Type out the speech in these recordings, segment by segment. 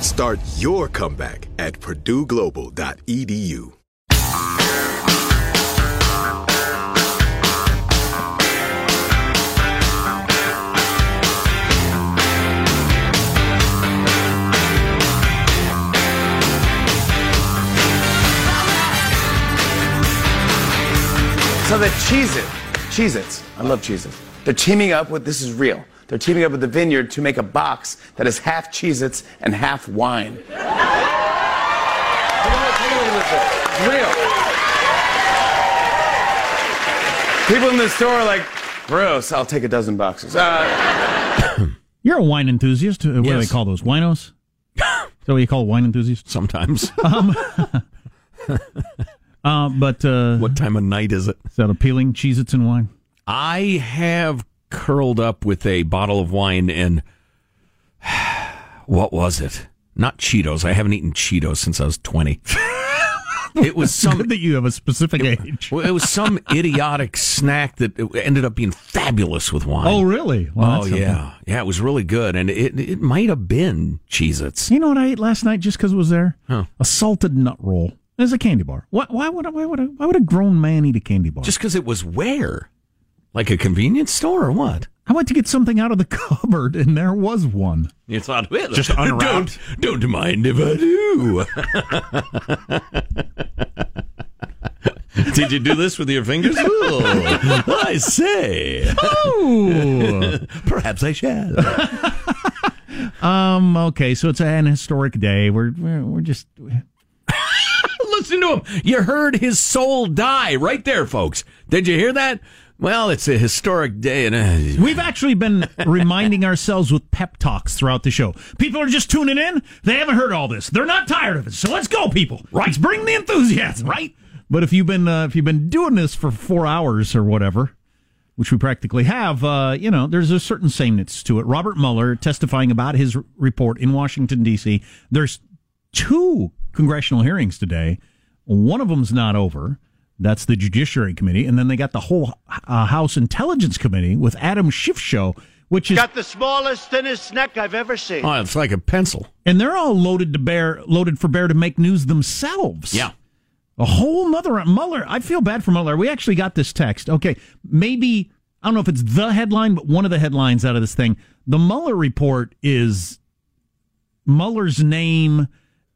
Start your comeback at purdueglobal.edu. So the Cheez It, Cheez Its, I love Cheez Its. They're teaming up with, this is real, they're teaming up with the Vineyard to make a box that is half Cheez Its and half wine. real. People in the store are like, gross, I'll take a dozen boxes. Uh, You're a wine enthusiast. Uh, What do they call those? Winos? Is that what you call wine enthusiasts? Sometimes. Um, uh, but uh, what time of night is it? Is that appealing? Cheez Its and wine? I have curled up with a bottle of wine and what was it? Not Cheetos. I haven't eaten Cheetos since I was 20. It was some Good that you have a specific age. Well, it was some idiotic snack that ended up being fabulous with wine. Oh, really? Well, oh, yeah. Yeah, it was really good. And it, it might have been Cheez Its. You know what I ate last night just because it was there? Huh. A salted nut roll. It's a candy bar. Why, why would I, why would a, why would a grown man eat a candy bar? Just because it was where? Like a convenience store or what? I went to get something out of the cupboard and there was one. You thought, well, Just unwrapped. Don't, don't mind if I do. Did you do this with your fingers? Oh, I say. Oh. Perhaps I shall. um. Okay. So it's an historic day. We're we're, we're just. Listen to him. You heard his soul die right there, folks. Did you hear that? Well, it's a historic day, and uh, We've actually been reminding ourselves with pep talks throughout the show. People are just tuning in. They haven't heard all this. They're not tired of it. So let's go, people. Right. Let's bring the enthusiasm. Right. But if you've been uh, if you've been doing this for four hours or whatever, which we practically have, uh, you know, there's a certain sameness to it. Robert Mueller testifying about his r- report in Washington D.C. There's two congressional hearings today. One of them's not over. That's the Judiciary Committee, and then they got the whole uh, House Intelligence Committee with Adam Schiff show, which is got the smallest, thinnest neck I've ever seen. Oh, it's like a pencil. and they're all loaded to bear, loaded for bear to make news themselves. Yeah. A whole nother Mueller. I feel bad for Mueller. We actually got this text. Okay, maybe I don't know if it's the headline, but one of the headlines out of this thing. The Mueller report is Mueller's name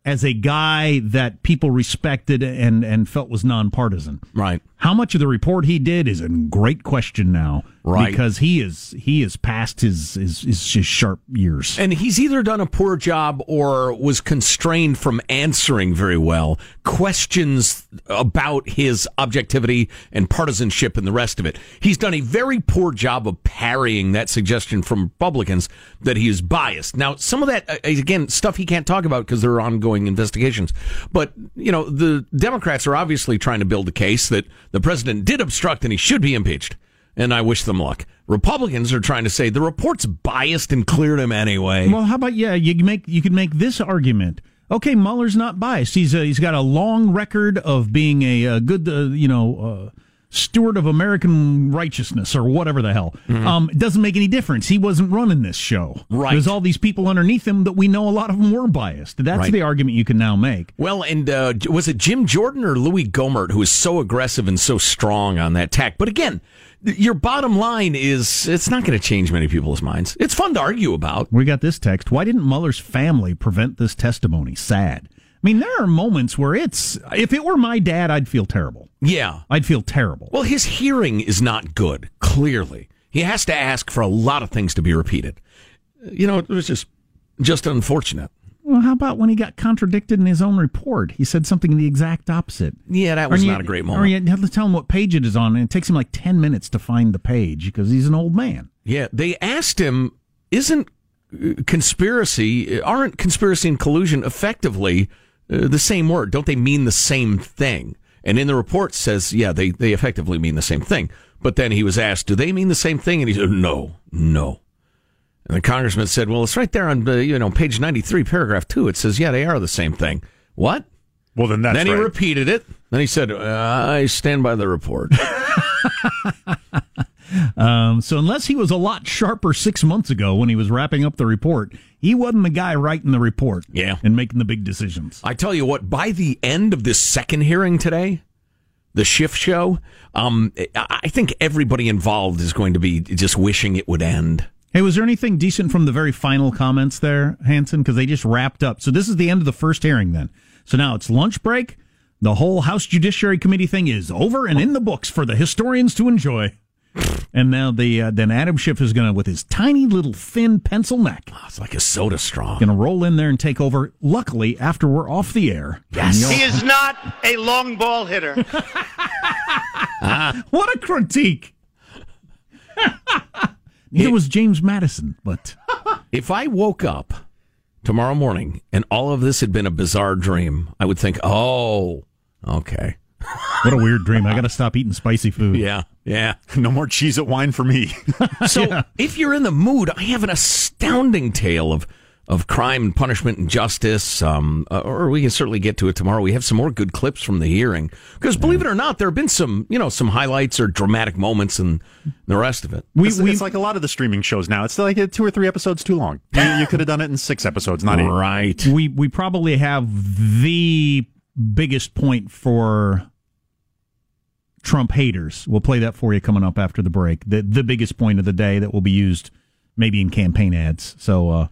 as a guy that people respected and and felt was nonpartisan. Right. How much of the report he did is a great question now, Right. Because he is he is past his his, his, sharp years. And he's either done a poor job or was constrained from answering very well questions about his objectivity and partisanship and the rest of it. He's done a very poor job of parrying that suggestion from Republicans that he is biased. Now, some of that, uh, again, stuff he can't talk about because there are ongoing investigations. But, you know, the Democrats are obviously trying to build a case that the president did obstruct and he should be impeached and I wish them luck. Republicans are trying to say the report's biased and cleared him anyway. Well, how about yeah? You make you could make this argument. Okay, Mueller's not biased. He's a, he's got a long record of being a, a good uh, you know uh, steward of American righteousness or whatever the hell. Um, it doesn't make any difference. He wasn't running this show. Mm-hmm. Right. There's all these people underneath him that we know a lot of them were biased. That's Right. the argument you can now make. Well, and uh, was it Jim Jordan or Louis Gohmert who was so aggressive and so strong on that tack? But again, your bottom line is it's not going to change many people's minds. It's fun to argue about. We got this text. Why didn't Mueller's family prevent this testimony? Sad. I mean, there are moments where it's. If it were my dad, I'd feel terrible. Yeah. I'd feel terrible. Well, his hearing is not good, clearly. He has to ask for a lot of things to be repeated. You know, it was just just unfortunate. Well, how about when he got contradicted in his own report? He said something the exact opposite. Yeah, that was you- not a great moment. Or you have to tell him what page it is on, and it takes him like 10 minutes to find the page because he's an old man. Yeah, they asked him, "Isn't uh, conspiracy aren't conspiracy and collusion effectively uh, the same word? Don't they mean the same thing?" And in the report says, "Yeah, they they effectively mean the same thing." But then he was asked, "Do they mean the same thing?" And he said, "No, no." And the congressman said, "Well, it's right there on uh, you know page ninety three, paragraph two. It says, yeah, they are the same thing." What? Well, then that's then he right. repeated it. Then he said, uh, "I stand by the report." Um, so unless he was a lot sharper six months ago when he was wrapping up the report, he wasn't the guy writing the report Yeah. and making the big decisions. I tell you what, by the end of this second hearing today, the Schiff show, um, I I think everybody involved is going to be just wishing it would end. Hey, was there anything decent from the very final comments there, Hanson? Because they just wrapped up. So this is the end of the first hearing then. So now it's lunch break. The whole House Judiciary Committee thing is over and in the books for the historians to enjoy. And now the uh, then Adam Schiff is going to, with his tiny little thin pencil neck, Oh, it's like a soda straw. going to roll in there and take over. Luckily, after we're off the air. Yes. He is not a long ball hitter. What a critique! Neither was James Madison, but If I woke up tomorrow morning and all of this had been a bizarre dream, I would think, oh, okay. what a weird dream. I got to stop eating spicy food. Yeah, yeah. no more cheese at wine for me. So if you're in the mood, I have an astounding tale of of crime and punishment and justice. Um, uh, or we can certainly get to it tomorrow. We have some more good clips from the hearing because believe it or not, there have been some you know some highlights or dramatic moments and the rest of it. We, it's, we, it's like a lot of the streaming shows now. It's like uh, two or three episodes too long. You, you could have done it in six episodes, not eight. Right. we we probably have the biggest point for Trump haters. We'll play that for you coming up after the break. The the biggest point of the day that will be used maybe in campaign ads. So uh,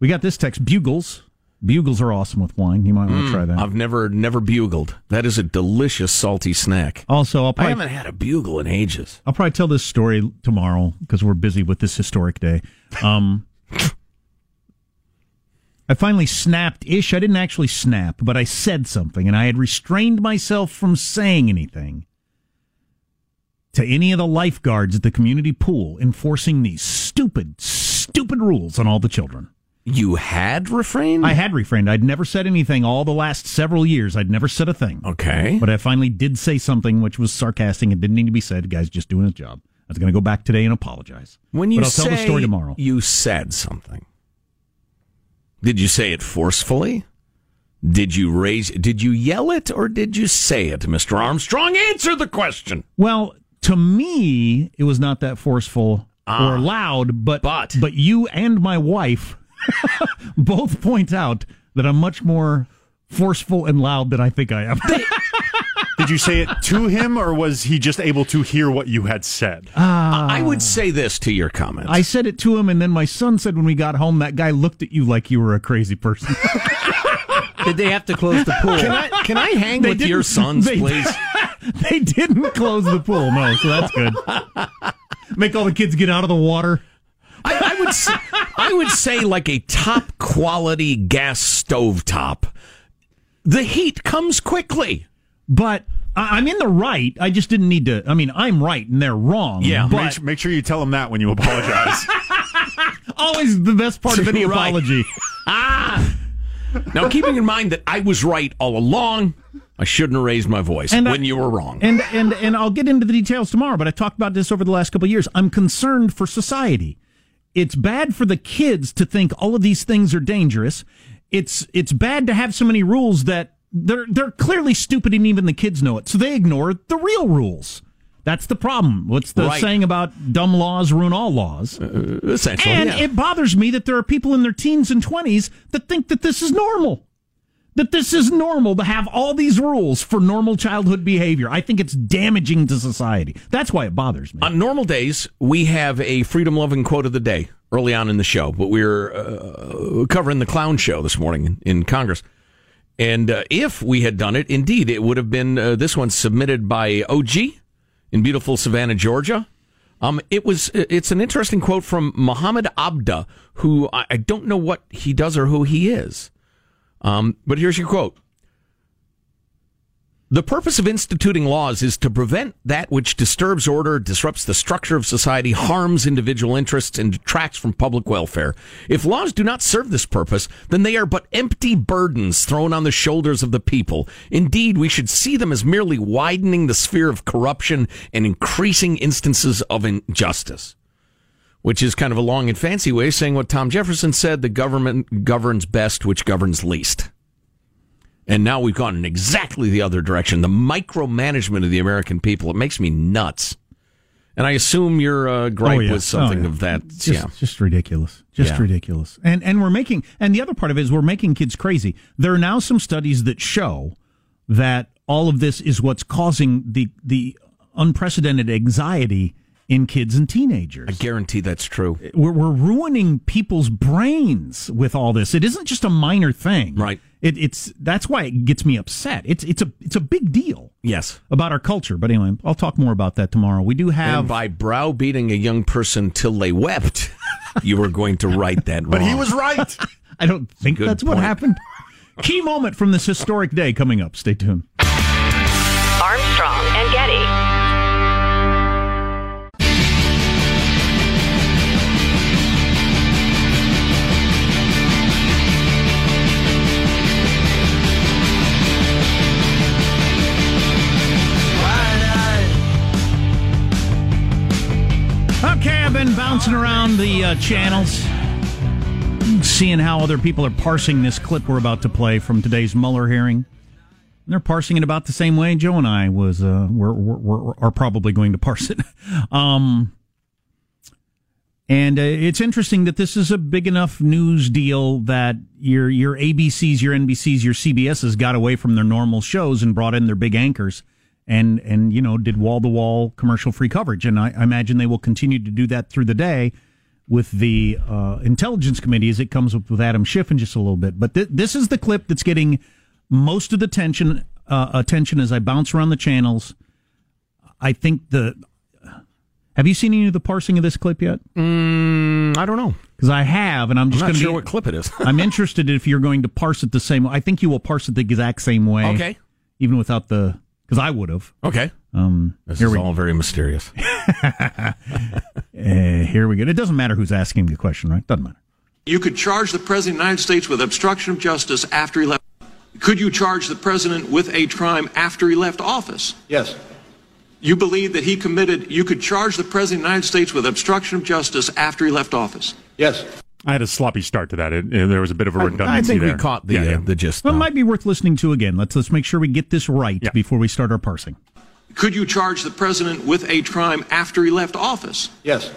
we got this text bugles. Bugles are awesome with wine. You might want to try that. I've never never bugled. That is a delicious salty snack. also, I'll I probably haven't had a bugle in ages. I'll probably tell this story tomorrow because we're busy with this historic day. Um, I finally snapped ish. I didn't actually snap, but I said something, and I had restrained myself from saying anything to any of the lifeguards at the community pool enforcing these stupid, stupid rules on all the children. You had refrained. I had refrained. I'd never said anything all the last several years. I'd never said a thing. okay. But I finally did say something which was sarcastic and didn't need to be said. The guy's just doing his job. I was going to go back today and apologize. When you but I'll say tell the story tomorrow. you said something, did you say it forcefully? Did you raise? Did you yell it or did you say it, Mister Armstrong? Answer the question. Well, to me, it was not that forceful. or ah, loud, but But- but you and my wife both point out that I'm much more forceful and loud than I think I am. Did you say it to him, or was he just able to hear what you had said? Ah. I would say this to your comments. I said it to him, and then my son said when we got home, that guy looked at you like you were a crazy person. Did they have to close the pool? can I can I hang They with your sons, they- please? they didn't close the pool, no, so that's good. Make all the kids get out of the water. I, I would say, I would say like a top quality gas stove top. The heat comes quickly. But I- I'm in the right. I just didn't need to. I mean, I'm right and they're wrong. Yeah. but make, make sure you tell them that when you apologize. always the best part of any apology. ah. Now, keeping in mind that I was right all along, I shouldn't have raised my voice And I- when you were wrong. And and and I'll get into the details tomorrow. But I talked about this over the last couple of years. I'm concerned for society. It's bad for the kids to think all of these things are dangerous. It's it's bad to have so many rules that they're they're clearly stupid and even the kids know it. So they ignore the real rules. That's the problem. What's the Right. saying about dumb laws ruin all laws? Uh, essentially, And yeah. it bothers me that there are people in their teens and 20s that think that this is normal. That this is normal to have all these rules for normal childhood behavior. I think it's damaging to society. That's why it bothers me. On normal days, we have a freedom loving quote of the day early on in the show, but we're uh, covering the clown show this morning in, Congress. And uh, if we had done it, indeed, it would have been uh, this one submitted by OG in beautiful Savannah, Georgia. Um, it was. It's an interesting quote from Muhammad Abduh, who I, I don't know what he does or who he is. Um, but here's your quote. The purpose of instituting laws is to prevent that which disturbs order, disrupts the structure of society, harms individual interests, and detracts from public welfare. If laws do not serve this purpose, then they are but empty burdens thrown on the shoulders of the people. Indeed, we should see them as merely widening the sphere of corruption and increasing instances of injustice. Which is kind of a long and fancy way of saying what Tom Jefferson said the government governs best, which governs least. And now we've gone in exactly the other direction. The micromanagement of the American people. It makes me nuts. And I assume your uh, gripe Oh, yeah. was something Oh, yeah. of that. Just, yeah. just ridiculous. Just Yeah. ridiculous. And and we're making and the other part of it is we're making kids crazy. There are now some studies that show that all of this is what's causing the the unprecedented anxiety in kids and teenagers. I guarantee that's true. we're, we're ruining people's brains with all this. It isn't just a minor thing, Right. It, it's that's why it gets me upset. It's it's a it's a big deal Yes. about our culture. But anyway, I'll talk more about that tomorrow. We do have And by browbeating a young person till they wept, you were going to write that wrong. but he was right. I don't think good that's what happened. Key moment from this historic day coming up. Stay tuned. Bouncing around the uh, channels, seeing how other people are parsing this clip we're about to play from today's Mueller hearing. And they're parsing it about the same way Joe and I was uh, we're, we're, we're, are probably going to parse it. Um, and uh, it's interesting that this is a big enough news deal that your your ABCs, your NBCs, your CBSs got away from their normal shows and brought in their big anchors and and you know did wall to wall commercial free coverage. And I, I imagine they will continue to do that through the day with the uh, intelligence committee as it comes up with Adam Schiff in just a little bit. But th- this is the clip that's getting most of the tension uh, attention as I bounce around the channels. I think the. Have you seen any of the parsing of this clip yet? Mm, I don't know. Because I have, and I'm I'm just not going to sure be. what clip it is. I'm interested if you're going to parse it the same. I think you will parse it the exact same way. Okay. Even without the, because I would have. Okay. Um, This here is we all very mysterious. uh, here we go. It doesn't matter who's asking the question, right? Doesn't matter. You could charge the President of the United States with obstruction of justice after he left. Could you charge the President with a crime after he left office? Yes. You believe that he committed, you could charge the President of the United States with obstruction of justice after he left office? Yes. I had a sloppy start to that. It, it- there was a bit of a redundancy I think there. we caught the Yeah, yeah. uh, the gist. Well, it might be worth listening to again. Let's let's make sure we get this right Yeah. before we start our parsing. Could you charge the President with a crime after he left office? Yes.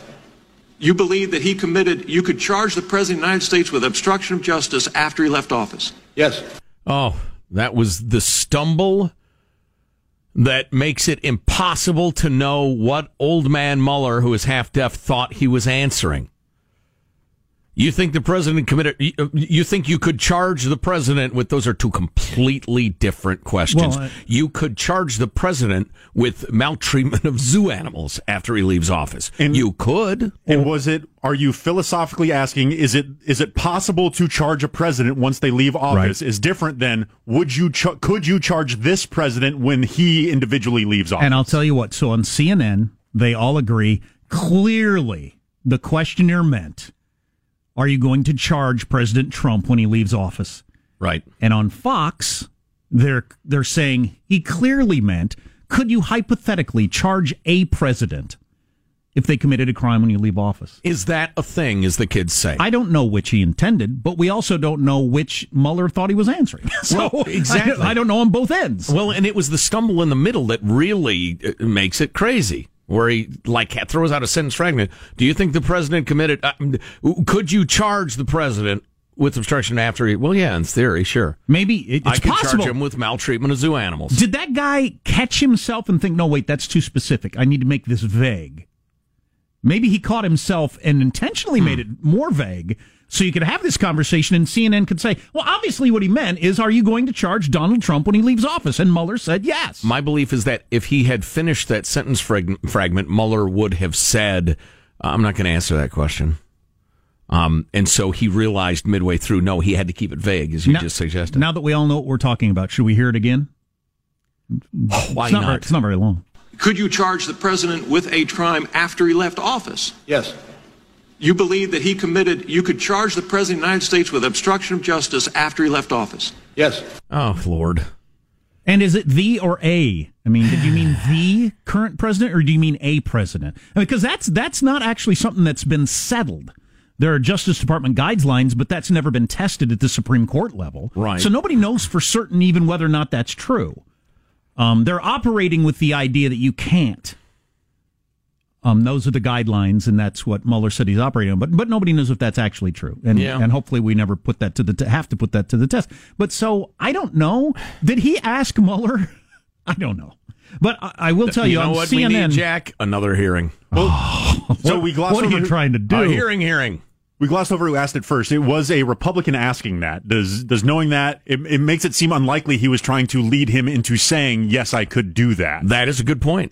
You believe that he committed, you could charge the President of the United States with obstruction of justice after he left office? Yes. Oh, that was the stumble that makes it impossible to know what old man Mueller, who is half deaf, thought he was answering. You think the president committed? you- uh, You think you could charge the president with? Those are two completely different questions. Well, I- you could charge the president with maltreatment of zoo animals after he leaves office. And you could. And was it? Are you philosophically asking? Is it? Is it possible to charge a president once they leave office? Is different than would you? Ch- could you charge this president when he individually leaves office? And I'll tell you what. So on CNN, they all agree clearly. The questioner meant, "Are you going to charge President Trump when he leaves office?" Right. And on Fox, they're they're saying he clearly meant, "Could you hypothetically charge a president if they committed a crime when you leave office?" Is that a thing? As the kids say. I don't know which he intended, but we also don't know which Mueller thought he was answering. so Well, exactly. I, I don't know on both ends. Well, and it was the stumble in the middle that really uh, makes it crazy. Where he like throws out a sentence fragment. Do you think the president committed? Uh, could you charge the president with obstruction after he? Well, yeah, in theory, sure. Maybe it, it's I could possible. charge him with maltreatment of zoo animals. Did that guy catch himself and think, no, wait, that's too specific. I need to make this vague? Maybe he caught himself and intentionally made it more vague so you could have this conversation and CNN could say, well, obviously what he meant is, are you going to charge Donald Trump when he leaves office? And Mueller said yes. My belief is that if he had finished that sentence frag- fragment, Mueller would have said, "I'm not going to answer that question." Um, and so he realized midway through, no, he had to keep it vague, as you Now- just suggested. Now that we all know what we're talking about, should we hear it again? Why it's not? not? Very, it's not very long. Could you charge the president with a crime after he left office? Yes. You believe that he committed, you could charge the President of the United States with obstruction of justice after he left office? Yes. Oh, Lord. And is it the or a? I mean, did you mean the current president or do you mean a president? I mean, because that's that's not actually something that's been settled. There are Justice Department guidelines, but that's never been tested at the Supreme Court level. Right. So nobody knows for certain even whether or not that's true. Um, they're operating with the idea that you can't. Um, those are the guidelines, and that's what Mueller said he's operating on. But but nobody knows if that's actually true, and Yeah. and hopefully we never put that to the t- have to put that to the test. But so I don't know. Did he ask Mueller? I don't know. But I, I will tell you, you know on what we CNN. need, Jack? Another hearing. so we glossed what are over you who- trying to do? A hearing, hearing. We glossed over who asked it first. It was a Republican asking that. Does does knowing that it, it makes it seem unlikely he was trying to lead him into saying yes, I could do that. That is a good point.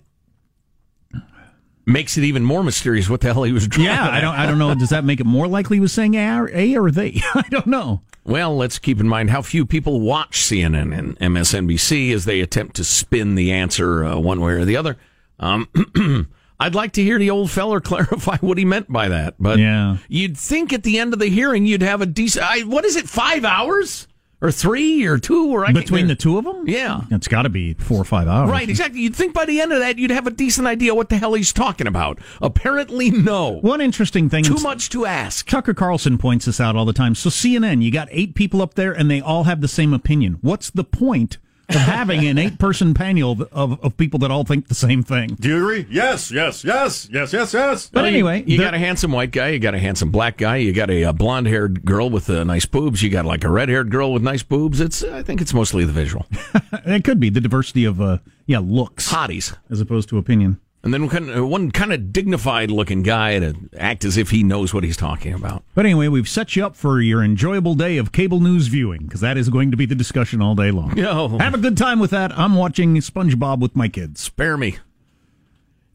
Makes it even more mysterious what the hell he was driving. Yeah, I don't. I don't know. Does that make it more likely he was saying A or, a or they? I don't know. Well, let's keep in mind how few people watch CNN and MSNBC as they attempt to spin the answer uh, one way or the other. Um, I'd like to hear the old feller clarify what he meant by that. But Yeah. you'd think at the end of the hearing you'd have a decent. I, what is it? Five hours or three or two? Or I Between the two of them, Yeah. it's got to be four or five hours. Right, exactly. You'd think by the end of that you'd have a decent idea what the hell he's talking about. Apparently, no. One interesting thing. Too much to ask. Tucker Carlson points this out all the time. So CNN, you got eight people up there, and they all have the same opinion. What's the point of having an eight-person panel of, of, of people that all think the same thing? Do you agree? Yes, yes, yes, yes, yes, yes. But Well, anyway, you, there- got a handsome white guy, you got a handsome black guy, you got a, uh blonde-haired girl with uh, nice boobs, you got like a red-haired girl with nice boobs. It's I think it's mostly the visual it could be the diversity of uh, yeah looks hotties, as opposed to opinion. And then one, uh, one kind of dignified-looking guy to act as if he knows what he's talking about. But anyway, we've set you up for your enjoyable day of cable news viewing because that is going to be the discussion all day long. Yo. Have a good time with that. I'm watching SpongeBob with my kids. Spare me.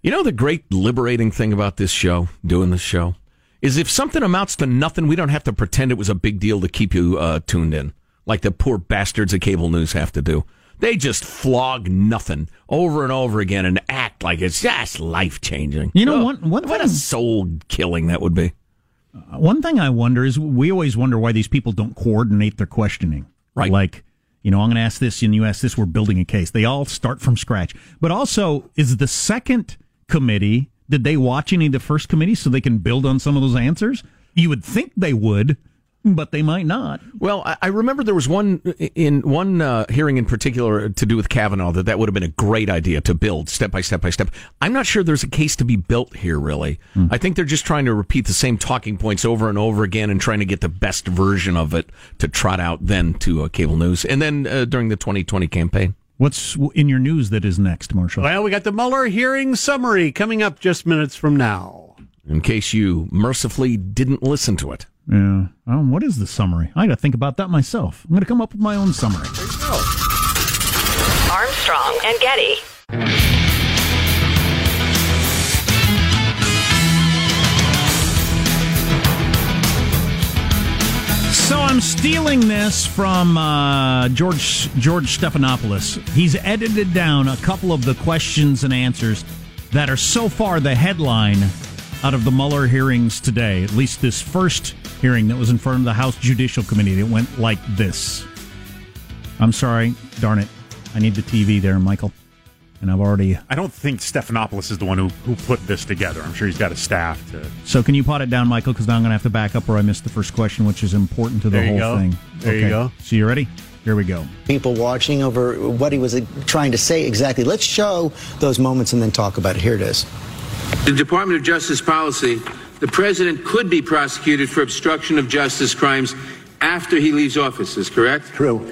You know the great liberating thing about this show, doing this show, is if something amounts to nothing, we don't have to pretend it was a big deal to keep you uh, tuned in, like the poor bastards at cable news have to do. They just flog nothing over and over again and act like it's just life changing. You know, one one what a soul killing that would be. Uh, one thing I wonder is we always wonder why these people don't coordinate their questioning. Right. Like, you know, I'm going to ask this and you ask this. We're building a case. They all start from scratch. But also, is the second committee? Did they watch any of the first committee so they can build on some of those answers? You would think they would. But they might not. Well, I, I remember there was one in one uh, hearing in particular to do with Kavanaugh that that would have been a great idea to build step by step by step. I'm not sure there's a case to be built here, really. I think they're just trying to repeat the same talking points over and over again and trying to get the best version of it to trot out then to uh, cable news and then uh, during the 2020 campaign. What's in your news that is next, Marshall? Well, we got the Mueller hearing summary coming up just minutes from now. In case you mercifully didn't listen to it. Yeah. Oh, what is the summary? I got to think about that myself. I'm going to come up with my own summary. Armstrong and Getty. So I'm stealing this from uh, George George Stephanopoulos. He's edited down a couple of the questions and answers that are so far the headline out of the Mueller hearings today. At least this first hearing that was in front of the House Judicial Committee. It went like this. I'm sorry, darn it. I need the TV there, Michael. And I've already. I don't think Stephanopoulos is the one who, who put this together. I'm sure he's got a staff to. So can you pot it down, Michael? Because now I'm going to have to back up, or I missed the first question, which is important to the There whole go. thing. There you go. So you ready? Here we go. people watching over what he was trying to say exactly. Let's show those moments and then talk about it. Here it is. The Department of Justice policy, the president could be prosecuted for obstruction of justice crimes after he leaves office, is correct? True.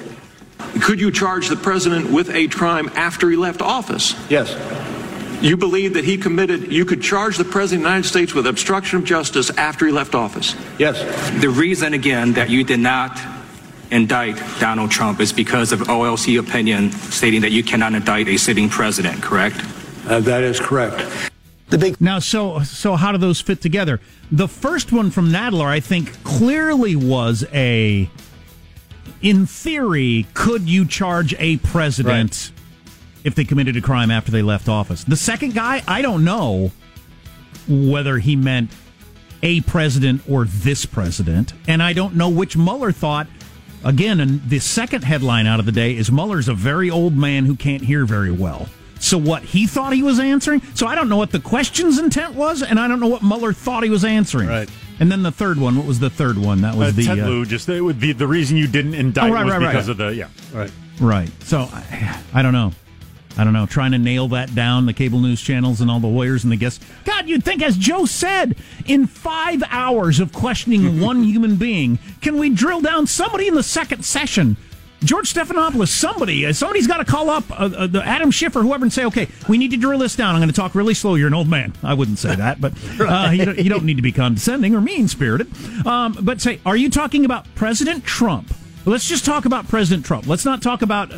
Could you charge the president with a crime after he left office? Yes. You believe that he committed, you could charge the president of the United States with obstruction of justice after he left office? Yes. The reason, again, that you did not indict Donald Trump is because of OLC opinion stating that you cannot indict a sitting president, correct? Uh, that is correct. The big Now, so so how do those fit together? The first one from Nadler, I think, clearly was a. In theory, could you charge a president if they committed a crime after they left office? The second guy, I don't know whether he meant a president or this president, and I don't know which Mueller thought. Again, and the second headline out of the day is Mueller's a very old man who can't hear very well. So what he thought he was answering. So I don't know what the question's intent was, and I don't know what Mueller thought he was answering. Right. And then the third one. What was the third one? That was Uh, the Ted uh, Lieu, just it would be the reason you didn't indict Oh, right, was right, right. because of the yeah Right. Right. So I, I don't know. I don't know. Trying to nail that down, the cable news channels and all the lawyers and the guests. God, you'd think, as Joe said, in five hours of questioning one human being, can we drill down somebody in the second session? George Stephanopoulos, somebody, uh, somebody's got to call up uh, uh, the Adam Schiff or whoever and say, okay, we need to drill this down. I'm going to talk really slow. You're an old man. I wouldn't say that, but uh, you, don't, you don't need to be condescending or mean spirited. Um, but say, are you talking about President Trump? Let's just talk about President Trump. Let's not talk about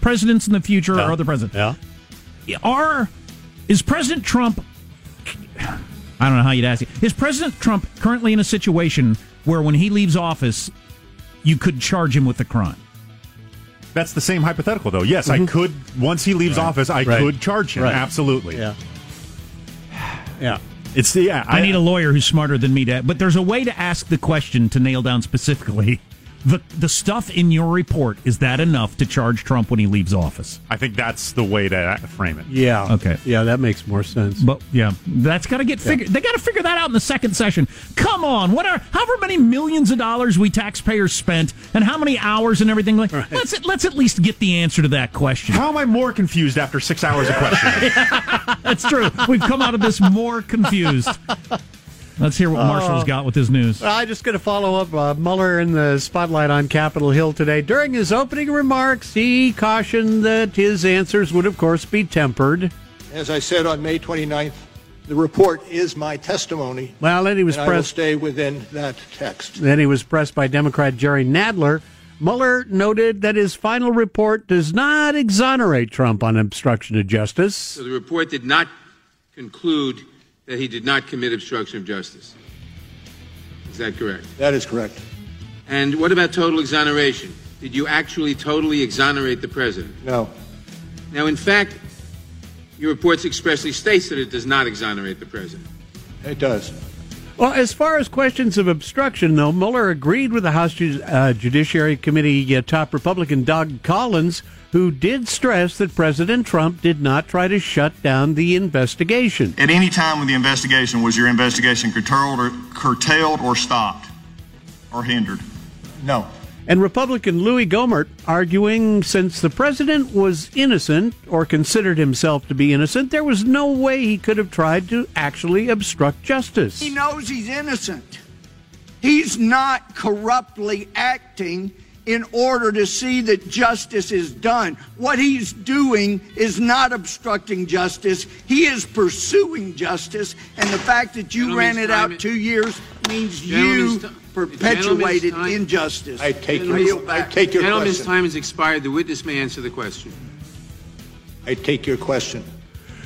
presidents in the future or other presidents. Yeah. Are is President Trump? I don't know how you'd ask it. Is President Trump currently in a situation where, when he leaves office, you could charge him with a crime? That's the same hypothetical, though. Yes, I mm-hmm. could. Once he leaves Right. office, I Right. could charge him. Right. Absolutely. Yeah. Yeah. It's yeah. I, need a lawyer who's smarter than me to. But there's a way to ask the question to nail down specifically the the stuff in your report. Is that enough to charge Trump when he leaves office? I think that's the way to frame it. Yeah. Okay. Yeah, that makes more sense. But yeah, that's got to get figured. They got to figure that out in the second session. Come on, what are however many millions of dollars we taxpayers spent, and how many hours and everything? Like, let's let's at least get the answer to that question. How am I more confused after six hours of questioning? That's true. We've come out of this more confused. Let's hear what Marshall's got with his news. Well, I just going to follow up uh, Mueller in the spotlight on Capitol Hill today. During his opening remarks, he cautioned that his answers would, of course, be tempered. As I said on May 29th, the report is my testimony. Well, then he was and I will pressed. stay within that text. Then he was pressed by Democrat Jerry Nadler. Mueller noted that his final report does not exonerate Trump on obstruction of justice. So the report did not conclude that he did not commit obstruction of justice. Is that correct? That is correct. And what about total exoneration? Did you actually totally exonerate the president? No. Now, in fact, your report expressly states that it does not exonerate the president. It does. Well, as far as questions of obstruction, though, Mueller agreed with the House Ju- uh, Judiciary Committee uh, top Republican Doug Collins, who did stress that President Trump did not try to shut down the investigation. At any time with the investigation, was your investigation curtailed or, curtailed or stopped or hindered? No. And Republican Louis Gohmert arguing since the president was innocent or considered himself to be innocent, there was no way he could have tried to actually obstruct justice. He knows he's innocent. He's not corruptly acting in order to see that justice is done. What he's doing is not obstructing justice. He is pursuing justice. And the fact that you ran it out two years means you perpetuated injustice. I take your, I take your Gentleman's question. time has expired. The witness may answer the question. I take your question.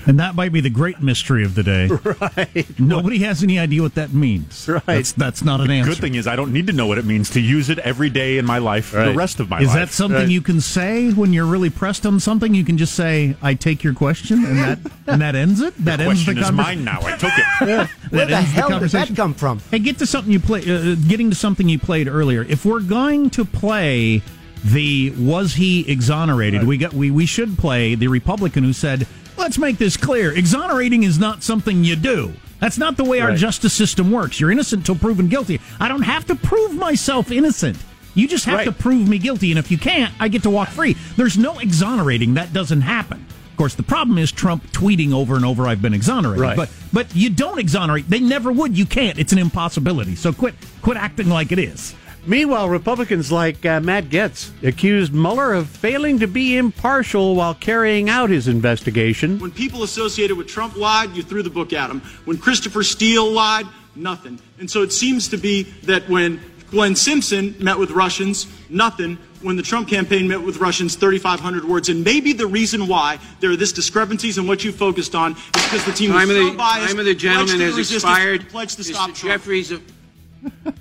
And that might be the great mystery of the day. Right. Nobody has any idea what that means. Right. That's, that's not an answer. Good thing is I don't need to know what it means to use it every day in my life for the rest of my Is life. Is that something you can say when you're really pressed on something? You can just say, "I take your question," and that and that ends it. That ends the question is conversation. mine now. I took it. That Where the ends hell did that come from? Hey, get to something you play. Uh, getting to something you played earlier. If we're going to play the was he exonerated, we got we we should play the Republican who said, "Let's make this clear: exonerating is not something you do." That's not the way our justice system works. You're innocent till proven guilty. I don't have to prove myself innocent. You just have Right. to prove me guilty, and if you can't, I get to walk free. There's no exonerating. That doesn't happen. Of course, the problem is Trump tweeting over and over, "I've been exonerated." Right. But but you don't exonerate. They never would. You can't. It's an impossibility. So quit quit acting like it is. Meanwhile, Republicans like uh, Matt Gaetz accused Mueller of failing to be impartial while carrying out his investigation. When people associated with Trump lied, you threw the book at them. When Christopher Steele lied, nothing. And so it seems to be that when Glenn Simpson met with Russians, nothing. When the Trump campaign met with Russians, 3,500 words. And maybe the reason why there are this discrepancies in what you focused on is because the team Time was so the, biased. time of the gentleman has expired. Pledged to Mr. stop Trump. Jeffries, uh,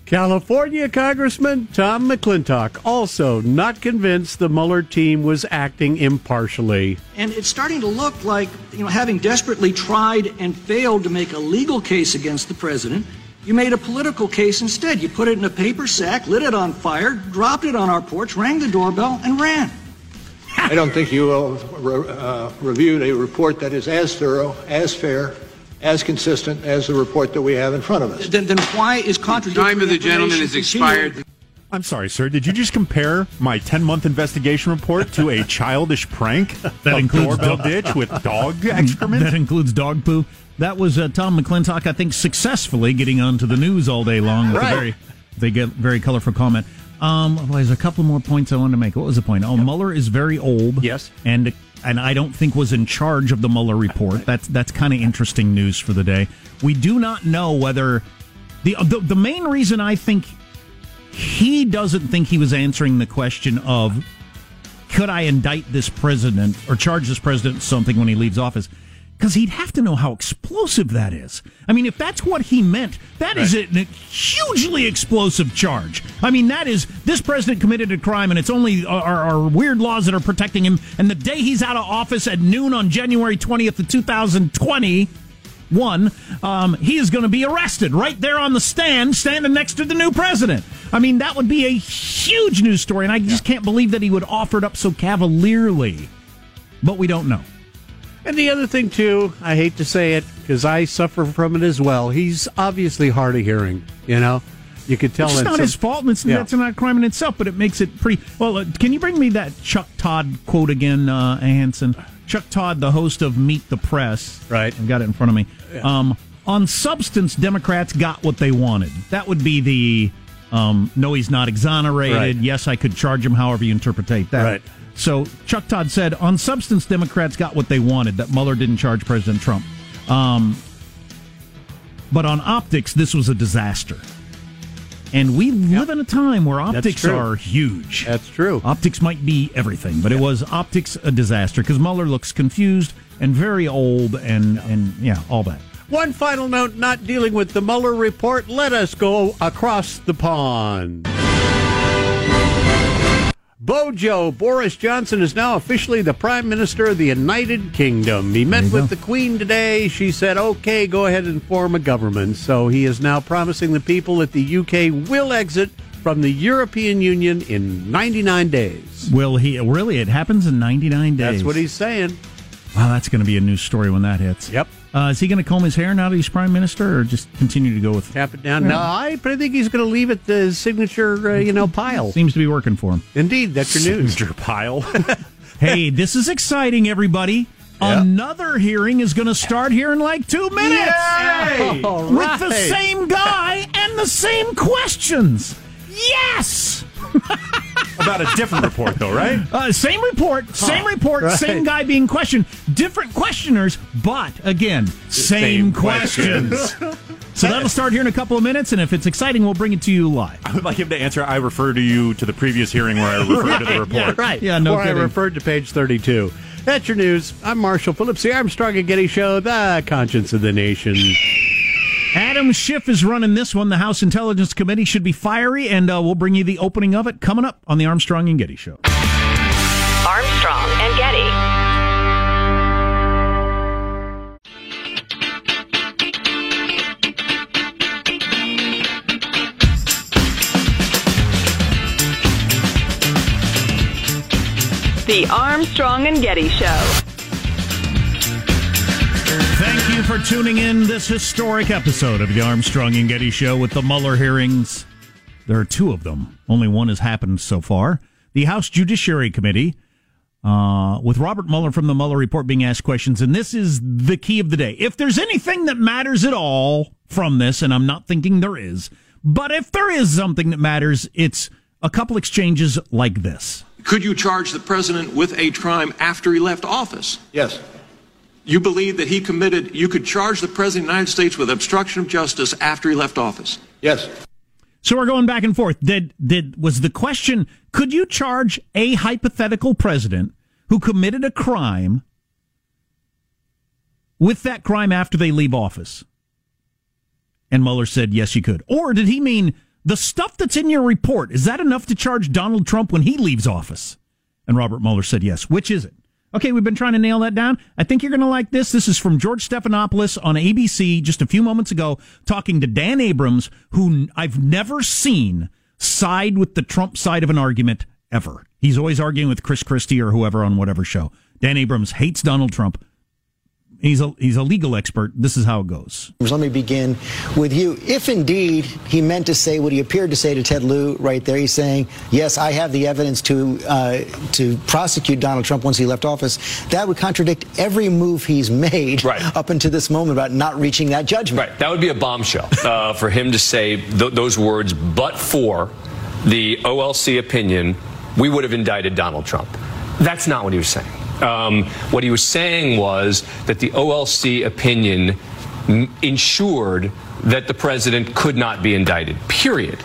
California Congressman Tom McClintock also not convinced the Mueller team was acting impartially. And it's starting to look like, you know, having desperately tried and failed to make a legal case against the president, you made a political case instead. You put it in a paper sack, lit it on fire, dropped it on our porch, rang the doorbell, and ran. I don't think you uh, uh, reviewed a report that is as thorough, as fair, as consistent as the report that we have in front of us. Then, then why is contradictory time of the gentleman information has expired. I'm sorry, sir. Did you just compare my 10 month investigation report to a childish prank? That a includes doorbell dog- ditch with dog excrement? That includes dog poo. That was uh, Tom McClintock, I think, successfully getting onto the news all day long with Right. a very, they get very colorful comment. Um, well, there's a couple more points I wanted to make. What was the point? Oh, Mueller is very old. Yes. and and I don't think was in charge of the Mueller report. That's that's kind of interesting news for the day. We do not know whether the, the the main reason I think he doesn't think he was answering the question of could I indict this president or charge this president something when he leaves office? Because he'd have to know how explosive that is. I mean, if that's what he meant, that is a, a hugely explosive charge. I mean, that is this president committed a crime, and it's only our, our weird laws that are protecting him. And the day he's out of office at noon on January twentieth of two thousand twenty. One, um, he is going to be arrested right there on the stand, standing next to the new president. I mean, that would be a huge news story, and I just can't believe that he would offer it up so cavalierly. But we don't know. And the other thing, too, I hate to say it because I suffer from it as well. He's obviously hard of hearing, you know? You could tell It's not some- his fault, and it's, Yeah. that's not a crime in itself, but it makes it pretty. Well, uh, can you bring me that Chuck Todd quote again, uh, Hanson? Chuck Todd, the host of Meet the Press. Right. I've got it in front of me. Um, on substance, Democrats got what they wanted. That would be the um, no, he's not exonerated. Right. Yes, I could charge him however you interpret that. Right. So Chuck Todd said, on substance, Democrats got what they wanted, that Mueller didn't charge President Trump. Um, but on optics, this was a disaster. And we live in a time where optics are huge. That's true. Optics might be everything, but it was optics a disaster because Mueller looks confused and very old and, and yeah, all that. One final note not dealing with the Mueller report. Let us go across the pond. Bojo, Boris Johnson is now officially the Prime Minister of the United Kingdom. He met with the Queen today. She said, okay, go ahead and form a government. So he is now promising the people that the UK will exit from the European Union in 99 days. Will he really? It happens in 99 days. That's what he's saying. Wow, that's going to be a new story when that hits. Yep. Uh, is he going to comb his hair now that he's prime minister, or just continue to go with tap it down? No, I. but I think he's going to leave it the signature, uh, you know, pile. Seems to be working for him. Indeed, that's your news. Signature pile. hey, this is exciting, everybody. Another hearing is going to start here in like two minutes Yay! All with the same guy and the same questions. Yes. About a different report, though, right? Uh, same report, same report, right. same guy being questioned, different questioners, but again, same, Same questions. questions. so that'll start here in a couple of minutes, and if it's exciting, we'll bring it to you live. I would like him to answer. I refer to you to the previous hearing where I referred to the report. Yeah, right. Yeah, no or kidding. I referred to page 32. That's your news. I'm Marshall Phillips, the Armstrong and Getty Show, the conscience of the nation. Adam Schiff is running this one. The House Intelligence Committee should be fiery, and uh, we'll bring you the opening of it coming up on the Armstrong and Getty Show. Armstrong and Getty. The Armstrong and Getty Show. Thank you for tuning in this historic episode of the Armstrong and Getty Show with the Mueller hearings. There are two of them. Only one has happened so far. The House Judiciary Committee, uh, with Robert Mueller from the Mueller Report being asked questions, and this is the key of the day. If there's anything that matters at all from this, and I'm not thinking there is, but if there is something that matters, it's a couple exchanges like this. Could you charge the president with a crime after he left office? Yes. You believe that he committed, you could charge the president of the United States with obstruction of justice after he left office? Yes. So we're going back and forth. Did did was the question? Could you charge a hypothetical president who committed a crime with that crime after they leave office? And Mueller said yes, you could. Or did he mean the stuff that's in your report is that enough to charge Donald Trump when he leaves office? And Robert Mueller said yes. Which is it? Okay, we've been trying to nail that down. I think you're going to like this. This is from George Stephanopoulos on ABC just a few moments ago, talking to Dan Abrams, who I've never seen side with the Trump side of an argument ever. He's always arguing with Chris Christie or whoever on whatever show. Dan Abrams hates Donald Trump. He's a he's a legal expert. This is how it goes. Let me begin with you. If indeed he meant to say what he appeared to say to Ted Lieu right there, he's saying, "Yes, I have the evidence to uh, to prosecute Donald Trump once he left office." That would contradict every move he's made up until this moment about not reaching that judgment. Right. That would be a bombshell uh, for him to say th- those words, but for the OLC opinion, we would have indicted Donald Trump. That's not what he was saying. Um, what he was saying was that the OLC opinion ensured that the president could not be indicted, period.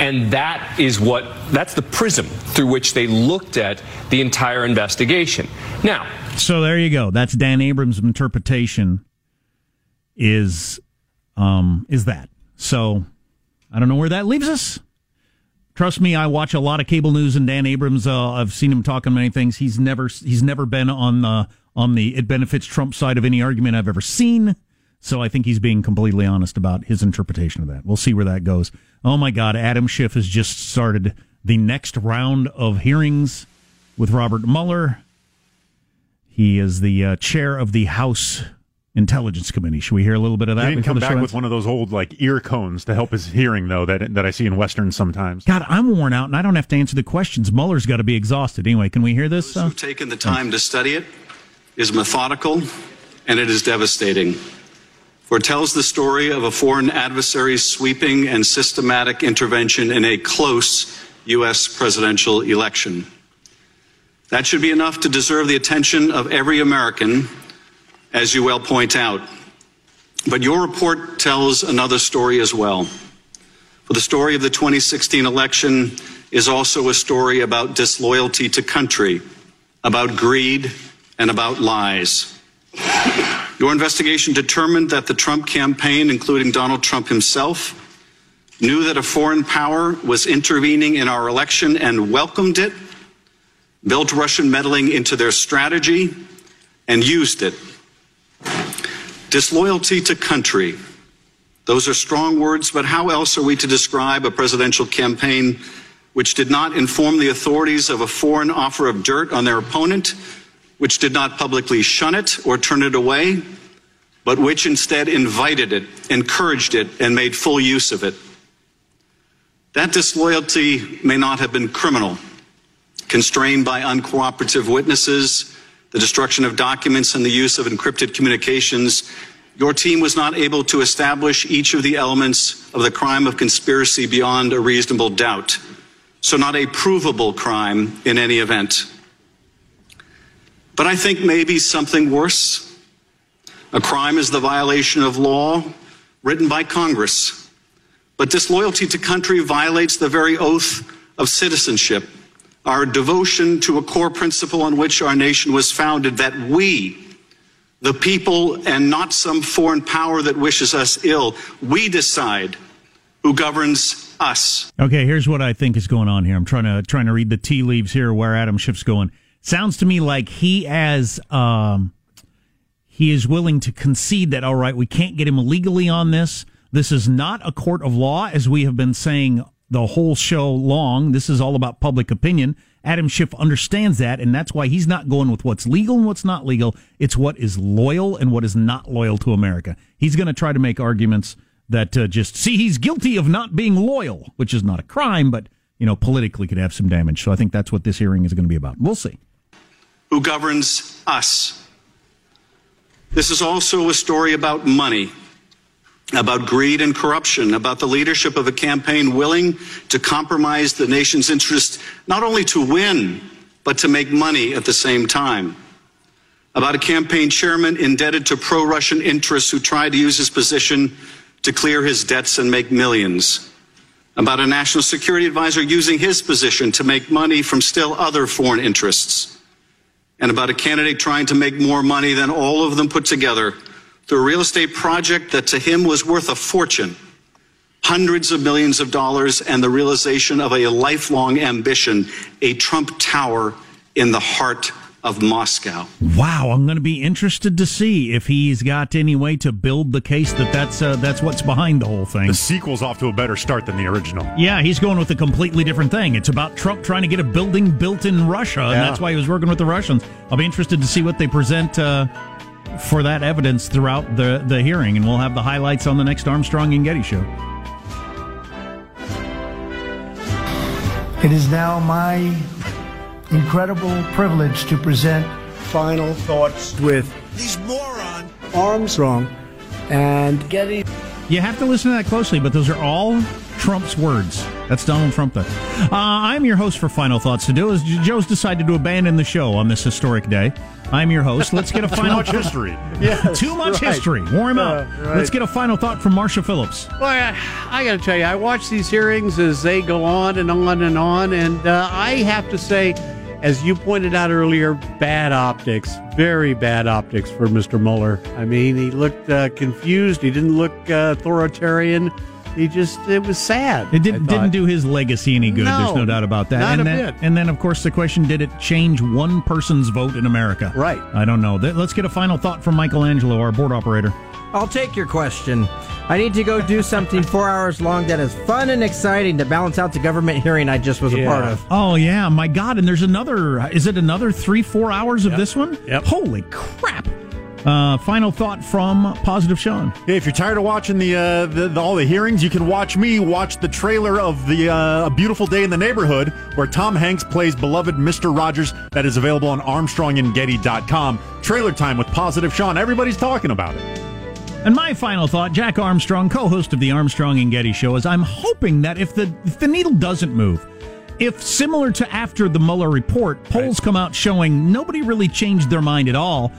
And that is what, that's the prism through which they looked at the entire investigation. Now, So there you go. That's Dan Abrams' interpretation. Is um is that so? I don't know where that leaves us. Trust me, I watch a lot of cable news, and Dan Abrams. Uh, I've seen him talk on many things. He's never he's never been on the on the it benefits Trump side of any argument I've ever seen. So I think he's being completely honest about his interpretation of that. We'll see where that goes. Oh my God, Adam Schiff has just started the next round of hearings with Robert Mueller. He is the uh, chair of the House Intelligence Committee. Should we hear a little bit of that? He didn't come back with one of those old like ear cones to help his hearing, though that that I see in westerns sometimes. God, I'm worn out, and I don't have to answer the questions. Mueller's got to be exhausted. Anyway, can we hear this? Uh, who've taken the time to study it is methodical and it is devastating. For it tells the story of a foreign adversary's sweeping and systematic intervention in a close U.S. presidential election. That should be enough to deserve the attention of every American, as you well point out. But your report tells another story as well. For the story of the 2016 election is also a story about disloyalty to country, about greed, and about lies. Your investigation determined that the Trump campaign, including Donald Trump himself, knew that a foreign power was intervening in our election and welcomed it, built Russian meddling into their strategy, and used it. Disloyalty to country. Those are strong words, but how else are we to describe a presidential campaign which did not inform the authorities of a foreign offer of dirt on their opponent, which did not publicly shun it or turn it away, but which instead invited it, encouraged it, and made full use of it. That disloyalty may not have been criminal, constrained by uncooperative witnesses, the destruction of documents, and the use of encrypted communications. Your team was not able to establish each of the elements of the crime of conspiracy beyond a reasonable doubt. So, not a provable crime in any event. But I think maybe something worse. A crime is the violation of law written by Congress. But disloyalty to country violates the very oath of citizenship, our devotion to a core principle on which our nation was founded that we, the people, and not some foreign power that wishes us ill, we decide who governs us. Okay, here's what I think is going on here. I'm trying to trying to read the tea leaves here where Adam Schiff's going. Sounds to me like he as um, he is willing to concede that all right, we can't get him legally on this. This is not a court of law, as we have been saying the whole show long. This is all about public opinion. Adam Schiff understands that, and that's why he's not going with what's legal and what's not legal. It's what is loyal and what is not loyal to America. He's going to try to make arguments that uh, just see he's guilty of not being loyal, which is not a crime, but you know politically could have some damage. So I think that's what this hearing is going to be about. We'll see. Who governs us? This is also a story about money, about greed and corruption, about the leadership of a campaign willing to compromise the nation's interest not only to win, but to make money at the same time. About a campaign chairman indebted to pro Russian interests who tried to use his position to clear his debts and make millions. About a national security advisor using his position to make money from still other foreign interests. And about a candidate trying to make more money than all of them put together through a real estate project that to him was worth a fortune, hundreds of millions of dollars, and the realization of a lifelong ambition, a Trump Tower in the heart of Moscow. Wow, I'm going to be interested to see if he's got any way to build the case that that's uh, that's what's behind the whole thing. The sequel's off to a better start than the original. Yeah, he's going with a completely different thing. It's about Trump trying to get a building built in Russia, and that's why he was working with the Russians. I'll be interested to see what they present uh, for that evidence throughout the the hearing, and we'll have the highlights on the next Armstrong and Getty show. It is now my incredible privilege to present final thoughts with these moron Armstrong and Getty. You have to listen to that closely, but those are all Trump's words. That's Donald Trump. There. Uh, I'm your host for Final Thoughts to do. As Joe's decided to abandon the show on this historic day, I'm your host. Let's get a Too final much history. Yes, Too much right. history. Warm up. Uh, right. Let's get a final thought from Marsha Phillips. Well, I, I got to tell you, I watch these hearings as they go on and on and on, and uh, I have to say, as you pointed out earlier, bad optics, very bad optics for Mr. Mueller. I mean, he looked uh, confused. He didn't look uh, authoritarian. He just, it was sad. It did, I thought. didn't do his legacy any good. There's No, no doubt about that. not and a then, bit. And then, of course, the question: Did it change one person's vote in America? Right. I don't know. Let's get a final thought from Michelangelo, our board operator. I'll take your question. I need to go do something four hours long that is fun and exciting to balance out the government hearing I just was a part of. Oh yeah, my God! And there's another. Is it another three, four hours of this one? Yep. Holy crap! Uh, final thought from Positive Sean. Hey, if you're tired of watching the, uh, the, the all the hearings, you can watch me watch the trailer of the uh, A Beautiful Day in the Neighborhood, where Tom Hanks plays beloved Mister Rogers. That is available on ArmstrongandGetty.com. Trailer time with Positive Sean. Everybody's talking about it. And my final thought, Jack Armstrong, co-host of the Armstrong and Getty Show, is I'm hoping that if the if the needle doesn't move, if similar to after the Mueller report, polls come out showing nobody really changed their mind at all,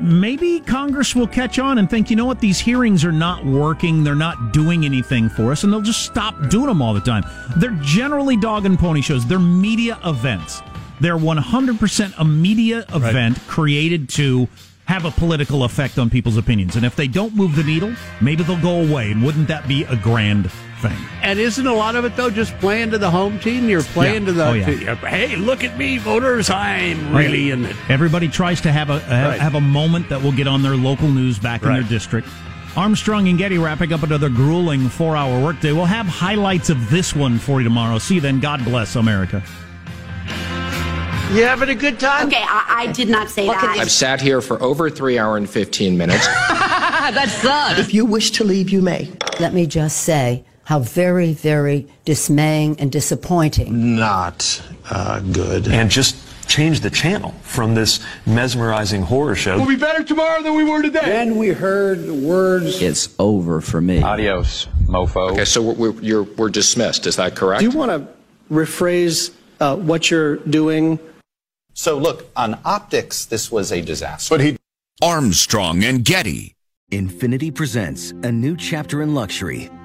maybe Congress will catch on and think, you know what, these hearings are not working, they're not doing anything for us, and they'll just stop doing them all the time. They're generally dog and pony shows, they're media events. They're 100% a media event created to have a political effect on people's opinions. And if they don't move the needle, maybe they'll go away. And wouldn't that be a grand thing? And isn't a lot of it though just playing to the home team? You're playing Yeah. to the. Oh, yeah. to- hey, look at me, voters! I'm really in it. Everybody tries to have a have, Right. have a moment that will get on their local news back in their district. Armstrong and Getty wrapping up another grueling four hour workday. We'll have highlights of this one for you tomorrow. See you then. God bless America. You having a good time? Okay, I, I did not say that. I've sat here for over three hour and 15 minutes. that sucks. If you wish to leave, you may. Let me just say how very, very dismaying and disappointing. Not uh, good. And just change the channel from this mesmerizing horror show. We'll be better tomorrow than we were today. Then we heard the words. It's over for me. Adios, mofo. Okay, so we're, you're, we're dismissed. Is that correct? Do you want to rephrase uh, what you're doing? So, look, on optics, this was a disaster. But he. Armstrong and Getty. Infiniti presents a new chapter in luxury,